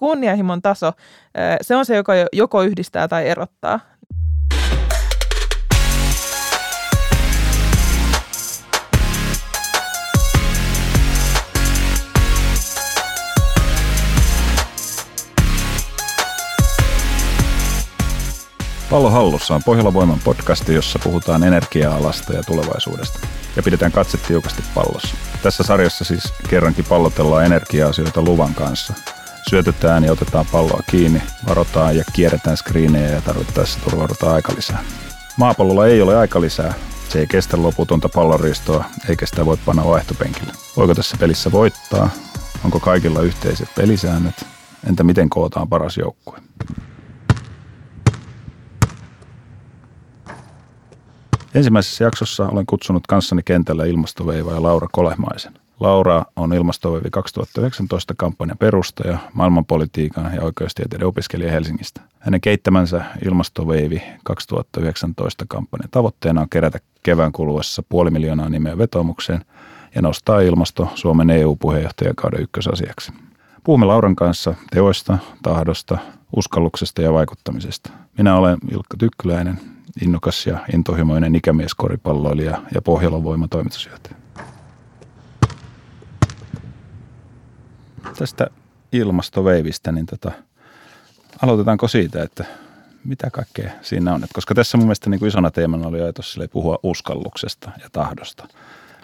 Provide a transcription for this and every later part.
kunnianhimon taso, se on se, joka joko yhdistää tai erottaa. Pallo hallussa on Pohjola Voiman podcasti, jossa puhutaan energia-alasta ja tulevaisuudesta. Ja pidetään katse tiukasti pallossa. Tässä sarjassa siis kerrankin pallotellaan energia-asioita luvan kanssa. Syötetään ja otetaan palloa kiinni, varotaan ja kierretään skriinejä ja tarvittaessa turvaudutaan aikalisää. Maapallolla ei ole aikalisää. Se ei kestä loputonta pallonristoa, eikä sitä voi panna vaihtopenkille. Voiko tässä pelissä voittaa? Onko kaikilla yhteiset pelisäännöt? Entä miten kootaan paras joukkue? Ensimmäisessä jaksossa olen kutsunut kanssani kentällä ilmastoveivaaja Laura Kolehmaisen. Laura on Ilmastoveivi 2019 kampanjan perustaja, maailmanpolitiikan ja oikeustieteiden opiskelija Helsingistä. Hänen keittämänsä Ilmastoveivi 2019 kampanjan tavoitteena on kerätä kevään kuluessa puoli miljoonaa nimeä vetomukseen ja nostaa ilmasto Suomen EU-puheenjohtajakauden ykkösasiaksi. Puhumme Lauran kanssa teoista, tahdosta, uskalluksesta ja vaikuttamisesta. Minä olen Ilkka Tykkyläinen innokas ja intohimoinen ikämieskoripalloilija ja Pohjolan voimatoimitusjohtaja. Tästä ilmastoveivistä, niin tota, aloitetaanko siitä, että mitä kaikkea siinä on? Et koska tässä mun mielestä niin kuin isona teemana oli ajatus puhua uskalluksesta ja tahdosta.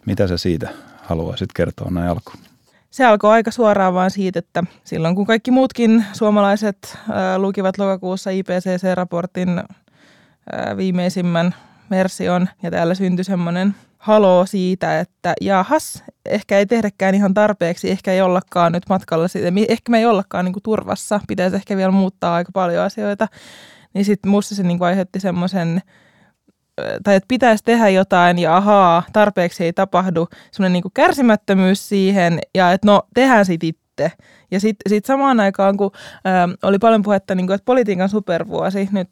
Mitä sä siitä haluaisit kertoa näin alkuun? Se alkoi aika suoraan vaan siitä, että silloin kun kaikki muutkin suomalaiset lukivat lokakuussa IPCC-raportin viimeisimmän version ja täällä syntyi semmoinen haloo siitä, että jahas, ehkä ei tehdäkään ihan tarpeeksi, ehkä ei ollakaan nyt matkalla, siitä, ehkä me ei ollakaan niin kuin turvassa, pitäisi ehkä vielä muuttaa aika paljon asioita. Niin sitten musta se niin kuin aiheutti semmoisen, tai että pitäisi tehdä jotain ja ahaa, tarpeeksi ei tapahdu, semmoinen niin kärsimättömyys siihen ja että no tehdään sitten itse. Ja sitten sit samaan aikaan, kun ä, oli paljon puhetta, niin kuin, että politiikan supervuosi, nyt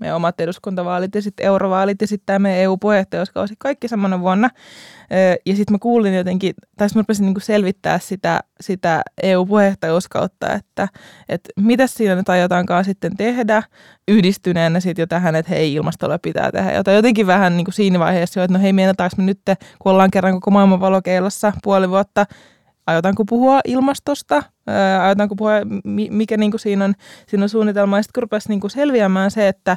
meidän omat eduskuntavaalit ja sitten eurovaalit ja sitten tämä EU-puheenjohtajuuskausi, kaikki samana vuonna. Ä, ja sitten mä kuulin jotenkin, tai mä rupesin niin selvittää sitä, sitä EU-puheenjohtajuuskautta, että, että mitä siinä nyt aiotaankaan sitten tehdä yhdistyneenä sitten jo tähän, että hei, ilmastolla pitää tehdä jotain. Jotenkin vähän niin kuin siinä vaiheessa jo, että no hei, meinataanko me nyt, kun ollaan kerran koko maailman valokeilossa puoli vuotta, aiotaanko puhua ilmastosta, aiotaanko puhua, mikä niin kuin siinä, on, siinä on suunnitelma. Ja sitten kun niin kuin selviämään se, että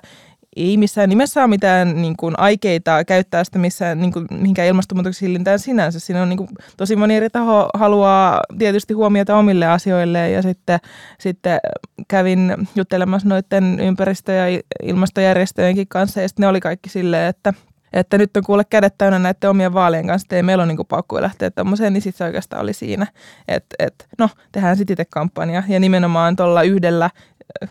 ei missään nimessä ole mitään niin kuin, aikeita käyttää sitä missään niin kuin, mihinkään ilmastonmuutoksen hillintään sinänsä. Siinä on niin kuin, tosi moni eri taho haluaa tietysti huomiota omille asioille ja sitten, sitten kävin juttelemassa noiden ympäristö- ja ilmastojärjestöjenkin kanssa ja sitten ne oli kaikki silleen, että – että nyt on kuule kädet täynnä näiden omien vaalien kanssa, että ei meillä ole niin pakko lähteä tämmöiseen, niin sitten se oikeastaan oli siinä, että, että no, tehdään sitten itse kampanja ja nimenomaan tuolla yhdellä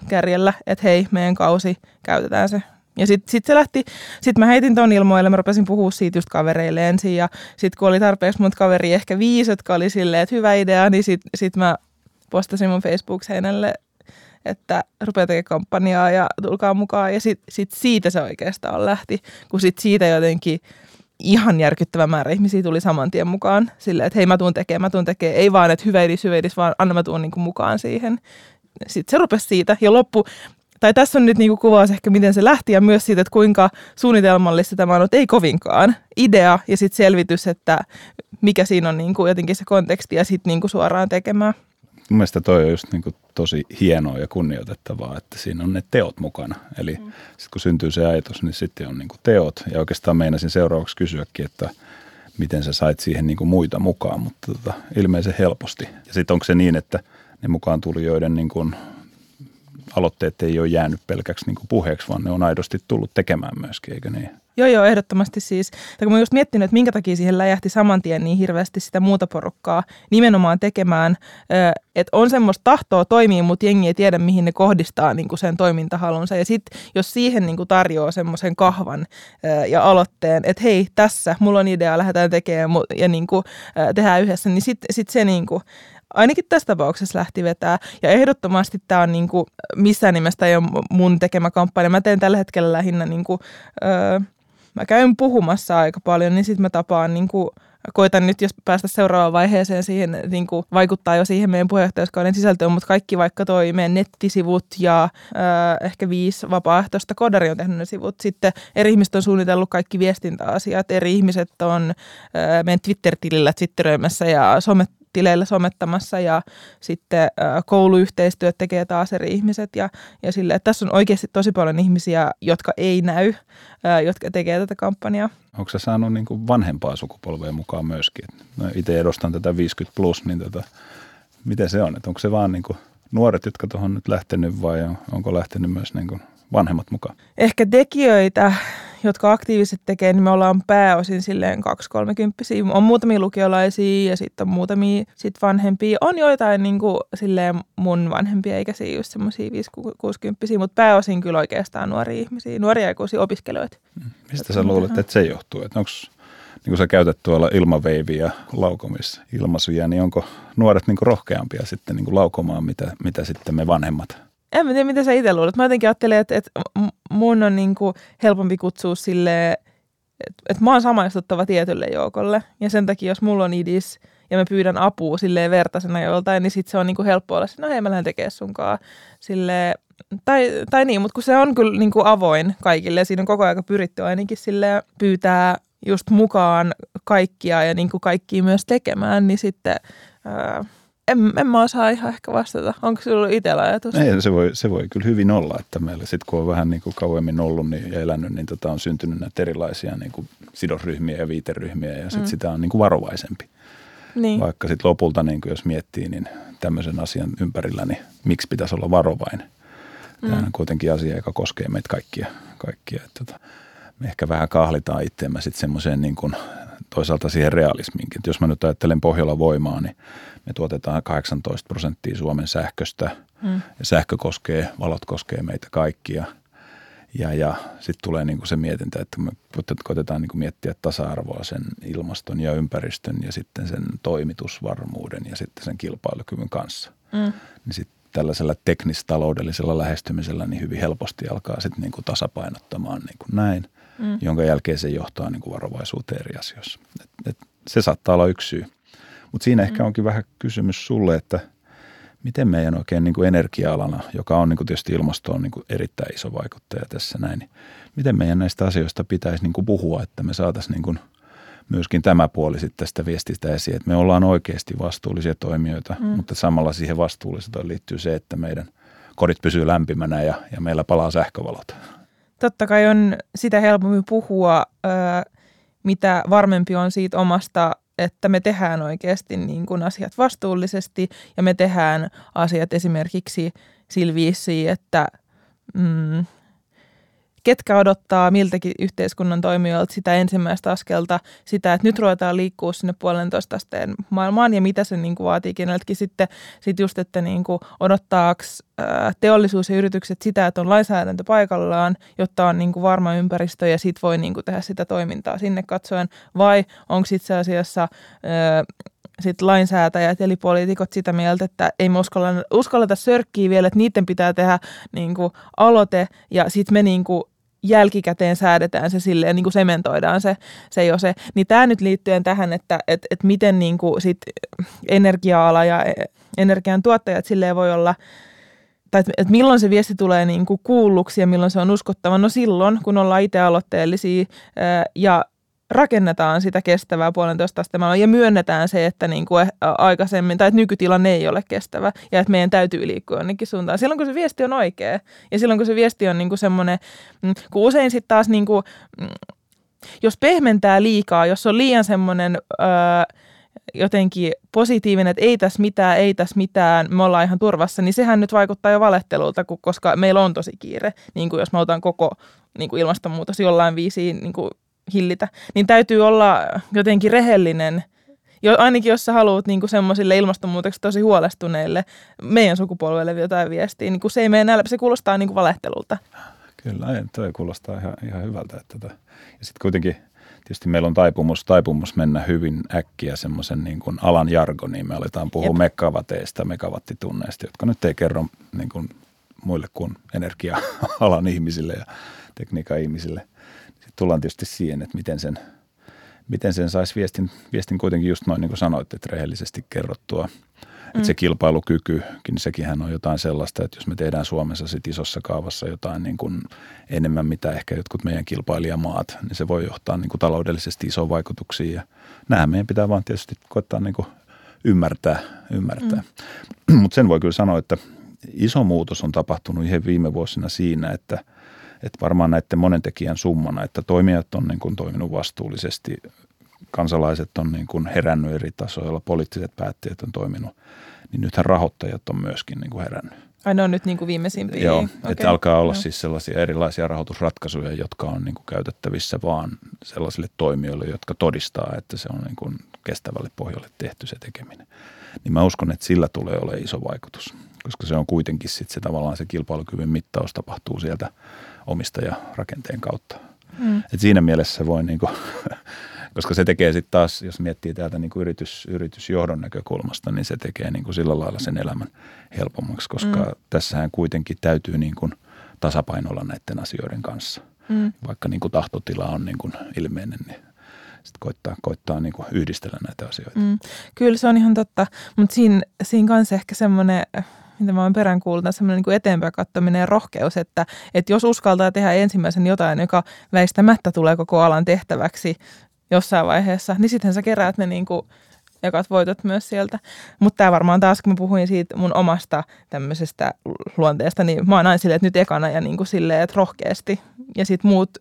kärjellä, että hei, meidän kausi, käytetään se. Ja sitten sit se lähti, sitten mä heitin ton ilmoille, mä rupesin puhua siitä just kavereille ensin ja sitten kun oli tarpeeksi mun kaveri, ehkä viisi, jotka oli silleen, että hyvä idea, niin sitten sit mä postasin mun Facebook-seinälle että rupeaa tekemään kampanjaa ja tulkaa mukaan. Ja sitten sit siitä se oikeastaan lähti, kun sit siitä jotenkin ihan järkyttävä määrä ihmisiä tuli saman tien mukaan. Silleen, että hei mä tuun tekemään, mä tuun tekemään. Ei vaan, että hyvä edis, hyvä edis, vaan anna mä tuun niinku mukaan siihen. Sitten se rupesi siitä ja loppu, tai tässä on nyt niinku kuvaus ehkä miten se lähti ja myös siitä, että kuinka suunnitelmallista tämä on ollut, ei kovinkaan. Idea ja sitten selvitys, että mikä siinä on niinku jotenkin se konteksti ja sitten niinku suoraan tekemään. Mun mielestä toi on just niin kuin tosi hienoa ja kunnioitettavaa, että siinä on ne teot mukana. Eli mm. sitten kun syntyy se ajatus, niin sitten on niin kuin teot. Ja oikeastaan meinasin seuraavaksi kysyäkin, että miten sä sait siihen niin kuin muita mukaan, mutta tota, ilmeisen helposti. Ja sitten onko se niin, että ne mukaan tulijoiden niin kuin aloitteet ei ole jäänyt pelkäksi niin kuin puheeksi, vaan ne on aidosti tullut tekemään myöskin, eikö niin? Joo, joo, ehdottomasti siis. Tai kun mä just miettinyt, että minkä takia siihen läjähti saman tien niin hirveästi sitä muuta porukkaa nimenomaan tekemään, että on semmoista tahtoa toimia, mutta jengi ei tiedä, mihin ne kohdistaa niin kuin sen toimintahalunsa. Ja sitten jos siihen niin kuin tarjoaa semmoisen kahvan ja aloitteen, että hei, tässä, mulla on idea, lähdetään tekemään ja niin kuin, tehdään yhdessä, niin sitten sit se niin kuin, ainakin tässä tapauksessa lähti vetää. Ja ehdottomasti tämä on niin kuin, missään nimestä ei ole mun tekemä kampanja. Mä teen tällä hetkellä lähinnä niin kuin, öö, mä käyn puhumassa aika paljon, niin sitten mä tapaan niin kuin, koitan nyt, jos päästä seuraavaan vaiheeseen siihen, niin kuin vaikuttaa jo siihen meidän puheenjohtajuuskauden sisältöön, mutta kaikki vaikka toi meidän nettisivut ja äh, ehkä viisi vapaaehtoista kodari on tehnyt ne sivut. Sitten eri ihmiset on suunnitellut kaikki viestintäasiat, eri ihmiset on äh, meidän Twitter-tilillä twitteröimässä ja somet tileillä somettamassa ja sitten kouluyhteistyöt tekee taas eri ihmiset ja, ja sille, että tässä on oikeasti tosi paljon ihmisiä, jotka ei näy, jotka tekee tätä kampanjaa. Onko se saanut niin kuin vanhempaa sukupolvea mukaan myöskin? No itse edustan tätä 50 plus, niin tota, miten se on? Että onko se vaan niin kuin nuoret, jotka tuohon nyt lähtenyt vai onko lähtenyt myös niin kuin vanhemmat mukaan? Ehkä tekijöitä jotka aktiivisesti tekee, niin me ollaan pääosin silleen 2-30. On muutamia lukiolaisia ja sitten on muutamia sit vanhempia. On joitain niin kuin, silleen mun vanhempia ikäisiä, just semmoisia 5-60, mutta pääosin kyllä oikeastaan nuoria ihmisiä, nuoria aikuisia opiskelijoita. Mm. Mistä sä luulet, että se johtuu? Että onko niin kuin sä käytät tuolla ilmaveiviä laukomissa ilmaisuja, niin onko nuoret niin kuin rohkeampia sitten niin kuin laukomaan, mitä, mitä sitten me vanhemmat en tiedä, mitä sä itse luulet. Mä jotenkin ajattelen, että, että mun on niin kuin helpompi kutsua sille, että, että mä oon samaistuttava tietylle joukolle. Ja sen takia, jos mulla on idis ja mä pyydän apua silleen vertaisena joltain, niin sit se on niin kuin helppo olla, no hei mä lähden tekemään sunkaan. Sille, tai, tai niin, mutta kun se on kyllä niin kuin avoin kaikille ja siinä on koko ajan pyritty ainakin sille pyytää just mukaan kaikkia ja niin kuin kaikkia myös tekemään, niin sitten... Ää, en, en mä osaa ihan ehkä vastata. Onko sinulla itsellä ajatus? Ei, se voi, se voi kyllä hyvin olla, että meillä sitten kun on vähän niin kuin kauemmin ollut niin, ja elänyt, niin tota on syntynyt näitä erilaisia niin kuin sidosryhmiä ja viiteryhmiä ja sitten mm. sitä on niin kuin varovaisempi. Niin. Vaikka sitten lopulta, niin kuin jos miettii, niin tämmöisen asian ympärillä, niin miksi pitäisi olla varovainen? Mm. Tämä on kuitenkin asia, joka koskee meitä kaikkia. kaikkia. Että tota, me ehkä vähän kahlitaan itseämme sitten semmoiseen niin kuin toisaalta siihen realismiinkin. Että jos mä nyt ajattelen Pohjola voimaa, niin me tuotetaan 18 prosenttia Suomen sähköstä. Mm. Sähkö koskee, valot koskee meitä kaikkia. Ja, ja sitten tulee niinku se mietintä, että me koitetaan niinku miettiä tasa-arvoa sen ilmaston ja ympäristön ja sitten sen toimitusvarmuuden ja sitten sen kilpailukyvyn kanssa. Mm. Niin sitten tällaisella teknistaloudellisella lähestymisellä niin hyvin helposti alkaa sitten niinku tasapainottamaan niinku näin, mm. jonka jälkeen se johtaa niinku varovaisuuteen eri asioissa. Et, et se saattaa olla yksi syy. Mutta siinä ehkä mm. onkin vähän kysymys sulle, että miten meidän oikein niin kuin energia-alana, joka on niin kuin tietysti ilmastoon niin kuin erittäin iso vaikuttaja tässä näin, niin miten meidän näistä asioista pitäisi niin kuin puhua, että me saataisiin niin kuin myöskin tämä puoli sitten tästä viestistä esiin, että me ollaan oikeasti vastuullisia toimijoita, mm. mutta samalla siihen vastuullisuuteen liittyy se, että meidän kodit pysyy lämpimänä ja, ja meillä palaa sähkövalot. Totta kai on sitä helpommin puhua, mitä varmempi on siitä omasta että me tehdään oikeasti niin kuin asiat vastuullisesti ja me tehdään asiat esimerkiksi sillä että mm, ketkä odottaa miltäkin yhteiskunnan toimijoilta sitä ensimmäistä askelta, sitä, että nyt ruvetaan liikkua sinne puolentoista asteen maailmaan ja mitä se niin kuin vaatii keneltäkin sitten. Sit just, että niin kuin odottaako teollisuus ja yritykset sitä, että on lainsäädäntö paikallaan, jotta on niin kuin varma ympäristö ja sit voi niin kuin tehdä sitä toimintaa sinne katsoen, vai onko itse asiassa sit lainsäätäjät eli poliitikot sitä mieltä, että ei me uskalleta, uskalleta sörkkiä vielä, että niiden pitää tehdä niin kuin, aloite ja sitten me niin kuin, jälkikäteen säädetään se silleen, niin kuin sementoidaan se, se jo se. Niin tämä nyt liittyen tähän, että et, et miten niin kuin sit energia-ala ja energian tuottajat silleen voi olla tai että et milloin se viesti tulee niin kuin kuulluksi ja milloin se on uskottava. No silloin, kun ollaan itse aloitteellisia ja rakennetaan sitä kestävää puolentoista astemalla ja myönnetään se, että niin kuin aikaisemmin tai että nykytilanne ei ole kestävä ja että meidän täytyy liikkua jonnekin suuntaan. Silloin kun se viesti on oikea ja silloin kun se viesti on niin kuin semmoinen, mm, kun usein sitten taas niin kuin, mm, jos pehmentää liikaa, jos on liian semmoinen öö, jotenkin positiivinen, että ei tässä mitään, ei tässä mitään, me ollaan ihan turvassa, niin sehän nyt vaikuttaa jo valehtelulta, koska meillä on tosi kiire, niin kuin jos me otan koko niin kuin ilmastonmuutos jollain viisiin niin kuin hillitä, niin täytyy olla jotenkin rehellinen, jo, ainakin jos sä haluat niin semmoisille ilmastonmuutoksesta tosi huolestuneille meidän sukupolvelle jotain viestiä, niin se ei mene näillä, se kuulostaa niin kuin valehtelulta. Kyllä, ei, toi kuulostaa ihan, ihan hyvältä. Että tota. Ja sitten kuitenkin tietysti meillä on taipumus, taipumus mennä hyvin äkkiä semmoisen niin kuin alan jargoniin. Me aletaan puhua Jep. megavateista, megawattitunneista, jotka nyt ei kerro niin kuin muille kuin energia-alan ihmisille ja tekniikan ihmisille – tullaan tietysti siihen, että miten sen, miten sen saisi viestin, viestin kuitenkin just noin niin kuin sanoit, että rehellisesti kerrottua. Mm. Että se kilpailukykykin, sekin on jotain sellaista, että jos me tehdään Suomessa sit isossa kaavassa jotain niin kuin enemmän, mitä ehkä jotkut meidän kilpailijamaat, niin se voi johtaa niin kuin taloudellisesti isoon vaikutuksiin. Ja nämähän meidän pitää vaan tietysti koittaa niin kuin ymmärtää. ymmärtää. Mm. Mutta sen voi kyllä sanoa, että iso muutos on tapahtunut ihan viime vuosina siinä, että, että varmaan näiden monen tekijän summana, että toimijat on niin kuin toiminut vastuullisesti, kansalaiset on niin kuin herännyt eri tasoilla, poliittiset päättäjät on toiminut, niin nythän rahoittajat on myöskin niin kuin herännyt. Ai ne on nyt niin kuin viimeisimpiä? Joo, okay. että alkaa olla no. siis sellaisia erilaisia rahoitusratkaisuja, jotka on niin kuin käytettävissä vaan sellaisille toimijoille, jotka todistaa, että se on niin kuin kestävälle pohjalle tehty se tekeminen. Niin mä uskon, että sillä tulee olemaan iso vaikutus, koska se on kuitenkin sitten se tavallaan se kilpailukyvyn mittaus tapahtuu sieltä omistajarakenteen kautta. Mm. Et siinä mielessä voi niin kuin, koska se tekee sitten taas, jos miettii täältä niin kuin yritys, yritysjohdon näkökulmasta, niin se tekee niin kuin sillä lailla sen elämän helpommaksi, koska mm. tässähän kuitenkin täytyy niin kuin tasapainolla näiden asioiden kanssa. Mm. Vaikka niin kuin tahtotila on niin kuin ilmeinen, niin sitten koittaa, koittaa niin kuin yhdistellä näitä asioita. Mm. Kyllä se on ihan totta, mutta siinä, siinä kanssa ehkä semmoinen mitä mä oon peräänkuulutan, semmoinen niin eteenpäin katsominen ja rohkeus, että, että jos uskaltaa tehdä ensimmäisen jotain, joka väistämättä tulee koko alan tehtäväksi jossain vaiheessa, niin sitten sä keräät ne niin kuin jakat voitot myös sieltä. Mutta tämä varmaan taas, kun mä puhuin siitä mun omasta tämmöisestä luonteesta, niin mä oon aina silleen, että nyt ekana ja niin kuin silleen, että rohkeasti. Ja sitten muut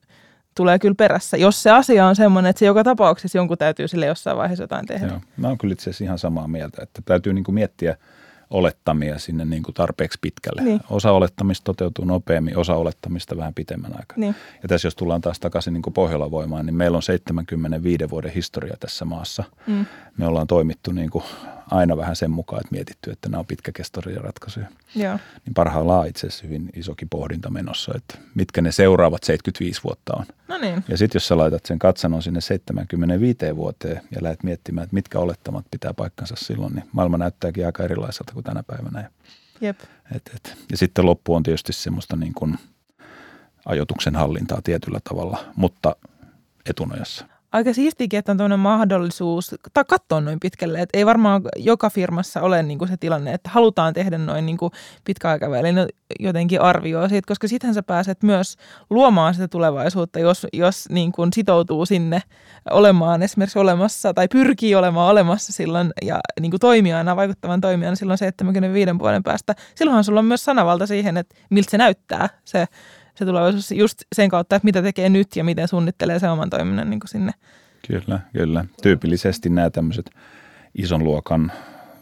tulee kyllä perässä, jos se asia on semmoinen, että se joka tapauksessa jonkun täytyy sille jossain vaiheessa jotain tehdä. Joo. Mä oon kyllä itse asiassa ihan samaa mieltä, että täytyy niin kuin miettiä – olettamia sinne niin kuin tarpeeksi pitkälle. Niin. Osa olettamista toteutuu nopeammin, osa olettamista vähän pitemmän aikaa. Niin. Ja tässä jos tullaan taas takaisin niin kuin Pohjola voimaan, niin meillä on 75 vuoden historia tässä maassa. Mm. Me ollaan toimittu niin kuin aina vähän sen mukaan, että mietitty, että nämä on pitkäkestoisia ratkaisuja. Joo. Niin parhaillaan itse asiassa hyvin isokin pohdinta menossa, että mitkä ne seuraavat 75 vuotta on. No niin. Ja sitten jos sä laitat sen katsanon sinne 75 vuoteen ja lähdet miettimään, että mitkä olettamat pitää paikkansa silloin, niin maailma näyttääkin aika erilaiselta kuin tänä päivänä. Jep. Et, et. Ja sitten loppu on tietysti semmoista niin kuin ajotuksen hallintaa tietyllä tavalla, mutta etunojassa aika siistiäkin, että on tämmöinen mahdollisuus tai katsoa noin pitkälle. Että ei varmaan joka firmassa ole niin kuin se tilanne, että halutaan tehdä noin niin pitkäaikavälin jotenkin arvioa siitä, koska sittenhän sä pääset myös luomaan sitä tulevaisuutta, jos, jos niin kuin sitoutuu sinne olemaan esimerkiksi olemassa tai pyrkii olemaan olemassa silloin ja niin kuin toimijana, vaikuttavan toimijana silloin 75 vuoden päästä. Silloinhan sulla on myös sanavalta siihen, että miltä se näyttää se se tulevaisuus just sen kautta, että mitä tekee nyt ja miten suunnittelee se oman toiminnan niin kuin sinne. Kyllä, kyllä. Tyypillisesti nämä tämmöiset ison luokan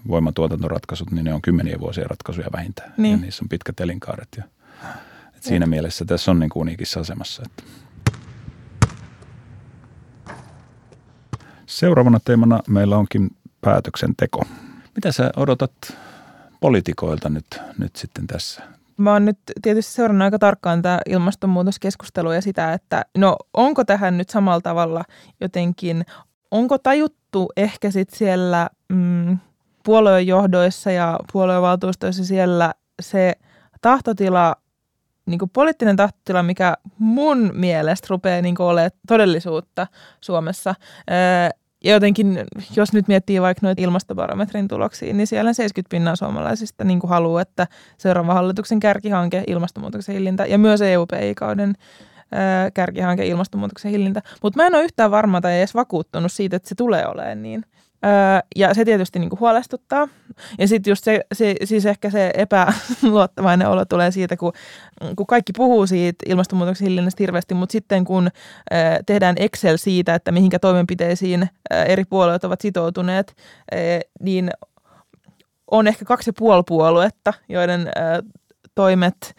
voimatuotantoratkaisut, niin ne on kymmeniä vuosia ratkaisuja vähintään. Niin. Ja niissä on pitkät elinkaaret. Ja, et siinä mielessä tässä on niin kuin uniikissa asemassa. Että. Seuraavana teemana meillä onkin päätöksenteko. Mitä sä odotat poliitikoilta nyt, nyt sitten tässä Mä oon nyt tietysti seurannut aika tarkkaan tämä ilmastonmuutoskeskustelu ja sitä, että no onko tähän nyt samalla tavalla jotenkin, onko tajuttu ehkä sitten siellä mm, puoluejohdoissa ja puoluevaltuustoissa siellä se tahtotila, niin kuin poliittinen tahtotila, mikä mun mielestä rupeaa niin olemaan todellisuutta Suomessa. Ja jotenkin, jos nyt miettii vaikka noita ilmastobarometrin tuloksia, niin siellä 70 pinnaa suomalaisista niin haluaa, että seuraava hallituksen kärkihanke ilmastonmuutoksen hillintä ja myös EU-PI-kauden kärkihanke ilmastonmuutoksen hillintä. Mutta mä en ole yhtään varma tai edes vakuuttunut siitä, että se tulee olemaan niin. Öö, ja se tietysti niin kuin huolestuttaa. Ja sitten just se, se, siis ehkä se epäluottavainen olo tulee siitä, kun, kun kaikki puhuu siitä ilmastonmuutoksen hillinnästä hirveästi, mutta sitten kun öö, tehdään Excel siitä, että mihinkä toimenpiteisiin öö, eri puolueet ovat sitoutuneet, öö, niin on ehkä kaksi ja puoli puoluetta, joiden öö, toimet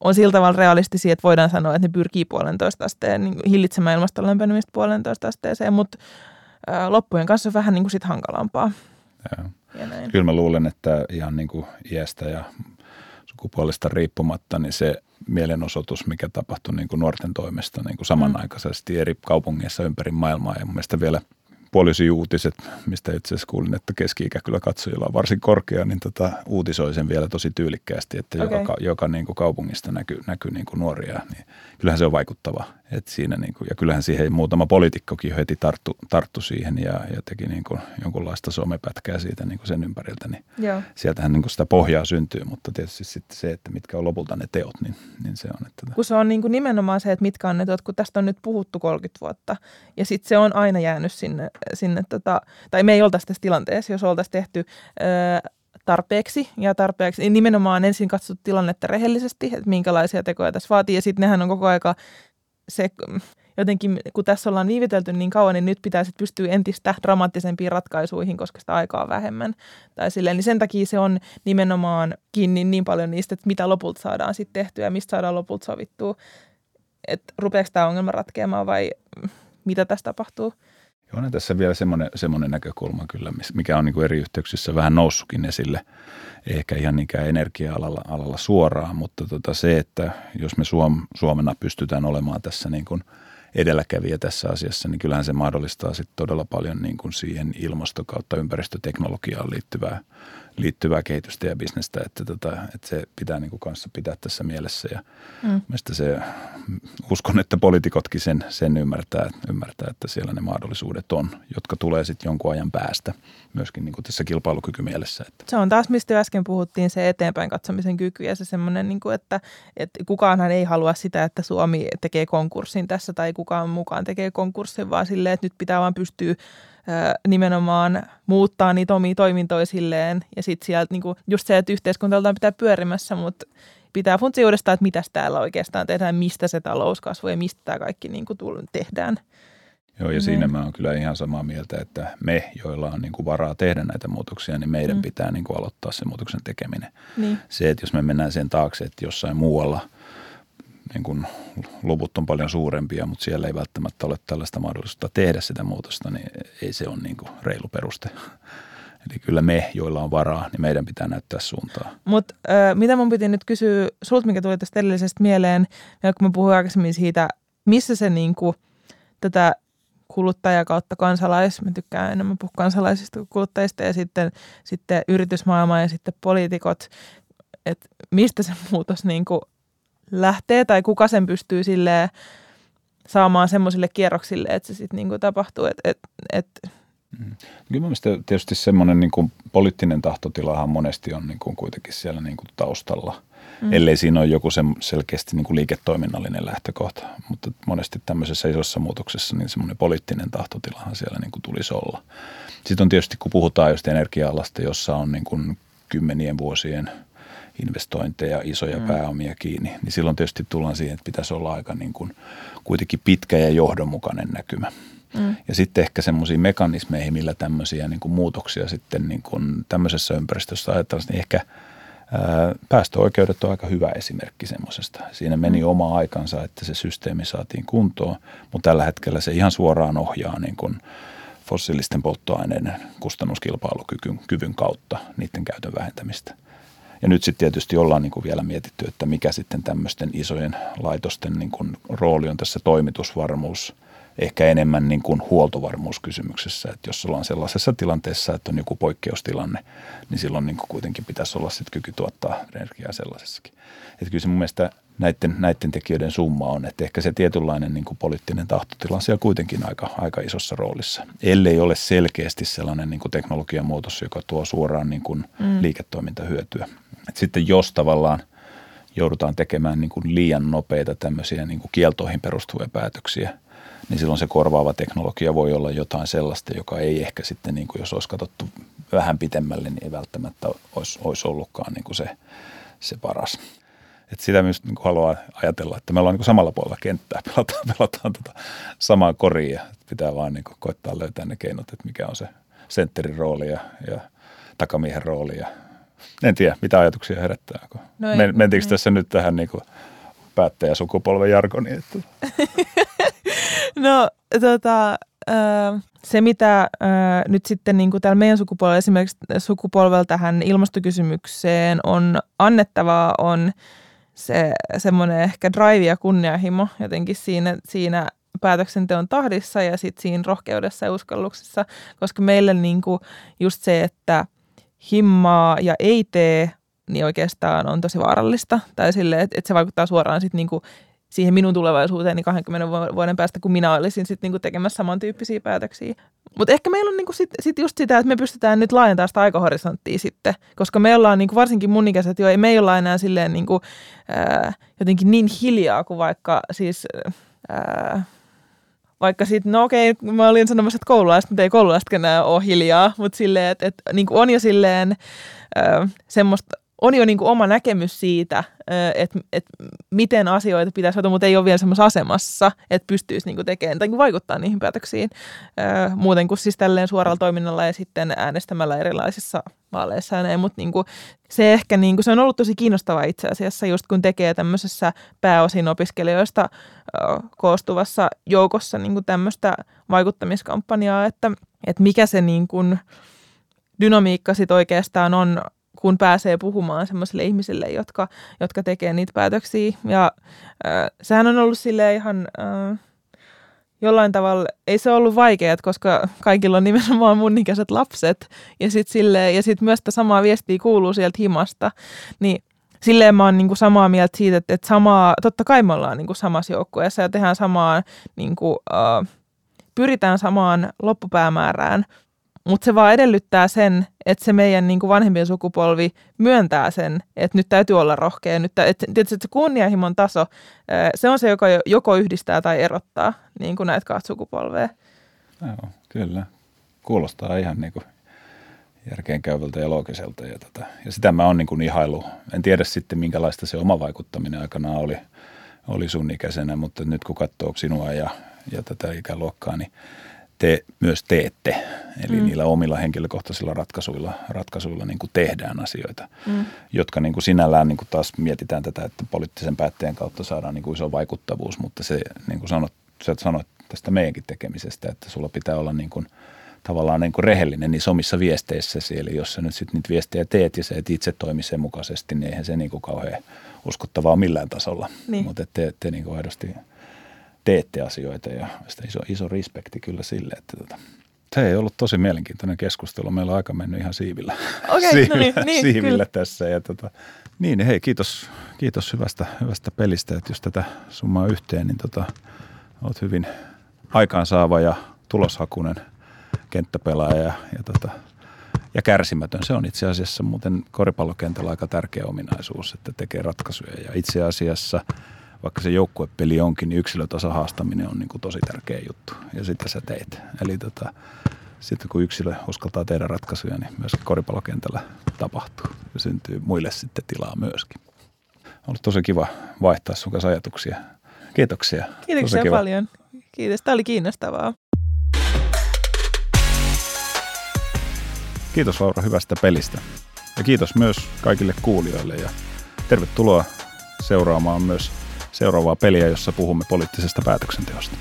on sillä tavalla realistisia, että voidaan sanoa, että ne pyrkii puolentoista asteen niin hillitsemään ilmaston lämpenemistä puolentoista asteeseen, mutta loppujen kanssa vähän niin kuin sit hankalampaa. Kyllä mä luulen, että ihan niin kuin iästä ja sukupuolesta riippumatta, niin se mielenosoitus, mikä tapahtui niin kuin nuorten toimesta niin kuin samanaikaisesti eri kaupungeissa ympäri maailmaa ja mun mielestä vielä poliisiuutiset, mistä itse asiassa kuulin, että keski-ikä kyllä katsojilla on varsin korkea, niin tota, uutisoi sen vielä tosi tyylikkäästi, että okay. joka, joka niin kuin kaupungista näkyy, näkyy niin kuin nuoria, niin kyllähän se on vaikuttava. Että siinä niin kuin, ja kyllähän siihen muutama poliitikkokin heti tarttu, tarttu siihen ja, ja teki niin kuin jonkunlaista somepätkää siitä niin kuin sen ympäriltä, niin Joo. sieltähän niin kuin sitä pohjaa syntyy, mutta tietysti sitten se, että mitkä on lopulta ne teot, niin, niin se on. Että... Kun se on niin kuin nimenomaan se, että mitkä on ne teot, kun tästä on nyt puhuttu 30 vuotta ja sitten se on aina jäänyt sinne, sinne tota, tai me ei oltaisi tässä tilanteessa, jos oltaisiin tehty öö, tarpeeksi ja tarpeeksi. Niin nimenomaan ensin katsottu tilannetta rehellisesti, että minkälaisia tekoja tässä vaatii ja sitten nehän on koko aika se jotenkin, kun tässä ollaan viivitelty niin kauan, niin nyt pitää sitten pystyä entistä dramaattisempiin ratkaisuihin, koska sitä aikaa on vähemmän. Tai silleen, niin sen takia se on nimenomaan kiinni niin paljon niistä, että mitä lopulta saadaan sitten tehtyä ja mistä saadaan lopulta sovittua. Että rupeeko tämä ongelma ratkeamaan vai mitä tässä tapahtuu? Joo, on tässä vielä semmoinen, semmoinen näkökulma kyllä, mikä on niin eri yhteyksissä vähän noussutkin esille, ehkä ihan niinkään energia-alalla alalla suoraan, mutta tota se, että jos me Suom, Suomena pystytään olemaan tässä niin kuin edelläkävijä tässä asiassa, niin kyllähän se mahdollistaa sitten todella paljon niin kuin siihen ilmasto- kautta ympäristöteknologiaan liittyvää – liittyvää kehitystä ja bisnestä, että, tota, että se pitää niin kuin kanssa pitää tässä mielessä. Ja mm. se, uskon, että poliitikotkin sen, sen ymmärtää, ymmärtää, että siellä ne mahdollisuudet on, jotka tulee sitten jonkun ajan päästä myöskin niin kuin tässä kilpailukykymielessä. Että. Se on taas, mistä äsken puhuttiin, se eteenpäin katsomisen kyky ja se semmoinen, niin kuin, että, että kukaanhan ei halua sitä, että Suomi tekee konkurssin tässä tai kukaan mukaan tekee konkurssin, vaan silleen, että nyt pitää vaan pystyä nimenomaan muuttaa niitä omia toimintoja silleen. Ja sitten sieltä niinku, just se, että yhteiskunta pitää pyörimässä, mutta pitää funtsia uudestaan, että mitä täällä oikeastaan tehdään, mistä se talouskasvu ja mistä tämä kaikki niinku tehdään. Joo, ja mm. siinä mä oon kyllä ihan samaa mieltä, että me, joilla on niin kuin varaa tehdä näitä muutoksia, niin meidän mm. pitää niin kuin aloittaa se muutoksen tekeminen. Niin. Se, että jos me mennään sen taakse, että jossain muualla – niin kuin luvut on paljon suurempia, mutta siellä ei välttämättä ole tällaista mahdollisuutta tehdä sitä muutosta, niin ei se ole niin kuin reilu peruste. Eli kyllä me, joilla on varaa, niin meidän pitää näyttää suuntaa. Mutta äh, mitä mun piti nyt kysyä sulta, mikä tuli tästä edellisestä mieleen, kun mä puhuin aikaisemmin siitä, missä se niin kuin, tätä kuluttaja kautta kansalais, mä tykkään enemmän puhua kansalaisista kuin kuluttajista, ja sitten, sitten yritysmaailma ja sitten poliitikot, että mistä se muutos niin kuin lähtee tai kuka sen pystyy sille saamaan semmoisille kierroksille, että se sitten niinku tapahtuu. Et, et, et. Mm. Kyllä mielestäni tietysti semmoinen niin poliittinen tahtotilahan monesti on niin kuin kuitenkin siellä niin kuin taustalla, mm. ellei siinä ole joku sen selkeästi niin kuin liiketoiminnallinen lähtökohta. Mutta monesti tämmöisessä isossa muutoksessa niin semmoinen poliittinen tahtotilahan siellä niin kuin tulisi olla. Sitten on tietysti, kun puhutaan just energia-alasta, jossa on niin kuin kymmenien vuosien – investointeja, isoja mm. pääomia kiinni, niin silloin tietysti tullaan siihen, että pitäisi olla aika niin kuin kuitenkin pitkä ja johdonmukainen näkymä. Mm. Ja sitten ehkä semmoisiin mekanismeihin, millä tämmöisiä niin kuin muutoksia sitten niin kuin tämmöisessä ympäristössä ajatellaan, niin ehkä ää, päästöoikeudet on aika hyvä esimerkki semmoisesta. Siinä meni mm. oma aikansa, että se systeemi saatiin kuntoon, mutta tällä hetkellä se ihan suoraan ohjaa niin kuin fossiilisten polttoaineiden kustannuskilpailukyvyn kyvyn kautta niiden käytön vähentämistä. Ja nyt sitten tietysti ollaan niin kuin vielä mietitty, että mikä sitten tämmöisten isojen laitosten niin kuin rooli on tässä toimitusvarmuus, ehkä enemmän niin kuin huoltovarmuuskysymyksessä. Että jos ollaan sellaisessa tilanteessa, että on joku poikkeustilanne, niin silloin niin kuin kuitenkin pitäisi olla sitten kyky tuottaa energiaa sellaisessakin. Että kyllä se mun mielestä näiden, näiden tekijöiden summa on, että ehkä se tietynlainen niin kuin poliittinen tahtotila on siellä kuitenkin aika, aika isossa roolissa. Ellei ole selkeästi sellainen niin kuin teknologian muutos, joka tuo suoraan niin kuin mm. liiketoimintahyötyä. Et sitten jos tavallaan joudutaan tekemään niin kuin liian nopeita tämmöisiä niin kuin kieltoihin perustuvia päätöksiä, niin silloin se korvaava teknologia voi olla jotain sellaista, joka ei ehkä sitten, niin kuin jos olisi katsottu vähän pitemmälle, niin ei välttämättä olisi, olisi ollutkaan niin kuin se, se paras. Et sitä myös niin haluaa ajatella, että me ollaan niin samalla puolella kenttää, pelataan, pelataan tota samaa koria pitää vaan niin koittaa löytää ne keinot, että mikä on se sentterin rooli ja, ja takamiehen rooli ja en tiedä, mitä ajatuksia herättää. Kun no ei, Mentiinkö ei. tässä nyt tähän niin päättäjäsukupolven jargoniin? Että... no tota, se, mitä nyt sitten niin kuin täällä meidän sukupolvella, esimerkiksi sukupolvelta tähän ilmastokysymykseen on annettavaa, on se semmoinen ehkä drive ja kunnianhimo jotenkin siinä, siinä päätöksenteon tahdissa ja sitten siinä rohkeudessa ja uskalluksessa, koska meille niin kuin just se, että himmaa ja ei tee, niin oikeastaan on tosi vaarallista. Tai sille, että, että se vaikuttaa suoraan sitten niin kuin siihen minun tulevaisuuteeni 20 vuoden päästä, kun minä olisin sitten niinku tekemässä samantyyppisiä päätöksiä. Mutta ehkä meillä on niinku sit, sit just sitä, että me pystytään nyt laajentamaan sitä aikahorisonttia sitten, koska me ollaan niinku varsinkin mun ikäiset jo, ei me ei olla enää silleen niinku, ää, jotenkin niin hiljaa kuin vaikka siis... Ää, vaikka sitten, no okei, mä olin sanomassa, että koululaiset, mutta ei koululaiset enää ole hiljaa, mutta silleen, että, että niin on jo silleen ää, semmoista on jo niin kuin oma näkemys siitä, että, että miten asioita pitäisi hoitaa, mutta ei ole vielä semmoisessa asemassa, että pystyisi niin kuin tekemään tai vaikuttaa niihin päätöksiin muuten kuin siis tälleen suoralla toiminnalla ja sitten äänestämällä erilaisissa vaaleissa. Ja mutta niin kuin se ehkä niin kuin, se on ollut tosi kiinnostavaa itse asiassa, just kun tekee tämmöisessä pääosin opiskelijoista koostuvassa joukossa niin kuin tämmöistä vaikuttamiskampanjaa, että, että mikä se niin kuin, dynamiikka sitten oikeastaan on pääsee puhumaan semmoisille ihmisille, jotka, jotka tekee niitä päätöksiä. Ja äh, sehän on ollut sille ihan äh, jollain tavalla, ei se ollut vaikeaa, koska kaikilla on nimenomaan mun ikäiset lapset. Ja sitten sit myös sitä samaa viestiä kuuluu sieltä himasta. Niin silleen mä oon niinku samaa mieltä siitä, että, että samaa, totta kai me ollaan niinku samassa joukkueessa ja tehdään samaan, niinku, äh, pyritään samaan loppupäämäärään – mutta se vaan edellyttää sen, että se meidän niin kuin vanhempien sukupolvi myöntää sen, että nyt täytyy olla rohkea. Nyt, että, tietysti, se kunnianhimon taso, se on se, joka joko yhdistää tai erottaa niin kuin näitä kahta sukupolvea. Joo, kyllä. Kuulostaa ihan niin kuin järkeenkäyvältä ja loogiselta. Ja, tota, ja sitä mä oon niin kuin ihailu. En tiedä sitten, minkälaista se oma vaikuttaminen aikana oli, oli sun ikäisenä, mutta nyt kun katsoo sinua ja, ja tätä ikäluokkaa, niin – te myös teette. Eli mm. niillä omilla henkilökohtaisilla ratkaisuilla, ratkaisuilla niin kuin tehdään asioita, mm. jotka niin kuin sinällään niin kuin taas mietitään tätä, että poliittisen päättäjän kautta saadaan niin kuin iso vaikuttavuus, mutta se niin kuin sanot, sä sanoit tästä meidänkin tekemisestä, että sulla pitää olla niin kuin, tavallaan niin kuin rehellinen niissä omissa viesteissäsi. Eli jos sä nyt sitten niitä viestejä teet ja sä et itse toimi sen mukaisesti, niin eihän se niin kuin kauhean uskottavaa millään tasolla. Niin. Mutta te, te niin kuin aidosti – teette asioita ja sitä iso, iso respekti kyllä sille, että tota, se ei ollut tosi mielenkiintoinen keskustelu. Meillä on aika mennyt ihan siivillä, okay, siivillä, no niin, niin, siivillä tässä. Ja tota, niin, hei, kiitos, kiitos hyvästä, hyvästä pelistä, että jos tätä summaa yhteen, niin tota, olet hyvin aikaansaava ja tuloshakunen kenttäpelaaja ja, ja, tota, ja kärsimätön. Se on itse asiassa muuten koripallokentällä aika tärkeä ominaisuus, että tekee ratkaisuja ja itse asiassa – vaikka se joukkuepeli onkin, niin yksilötason haastaminen on niin kuin tosi tärkeä juttu. Ja sitten sä teet. Eli tota, sitten kun yksilö uskaltaa tehdä ratkaisuja, niin myöskin koripallokentällä tapahtuu. Ja syntyy muille sitten tilaa myöskin. On ollut tosi kiva vaihtaa sun kanssa ajatuksia. Kiitoksia. Kiitoksia paljon. Kiitos, tämä oli kiinnostavaa. Kiitos Laura hyvästä pelistä. Ja kiitos myös kaikille kuulijoille ja tervetuloa seuraamaan myös seuraavaa peliä, jossa puhumme poliittisesta päätöksenteosta.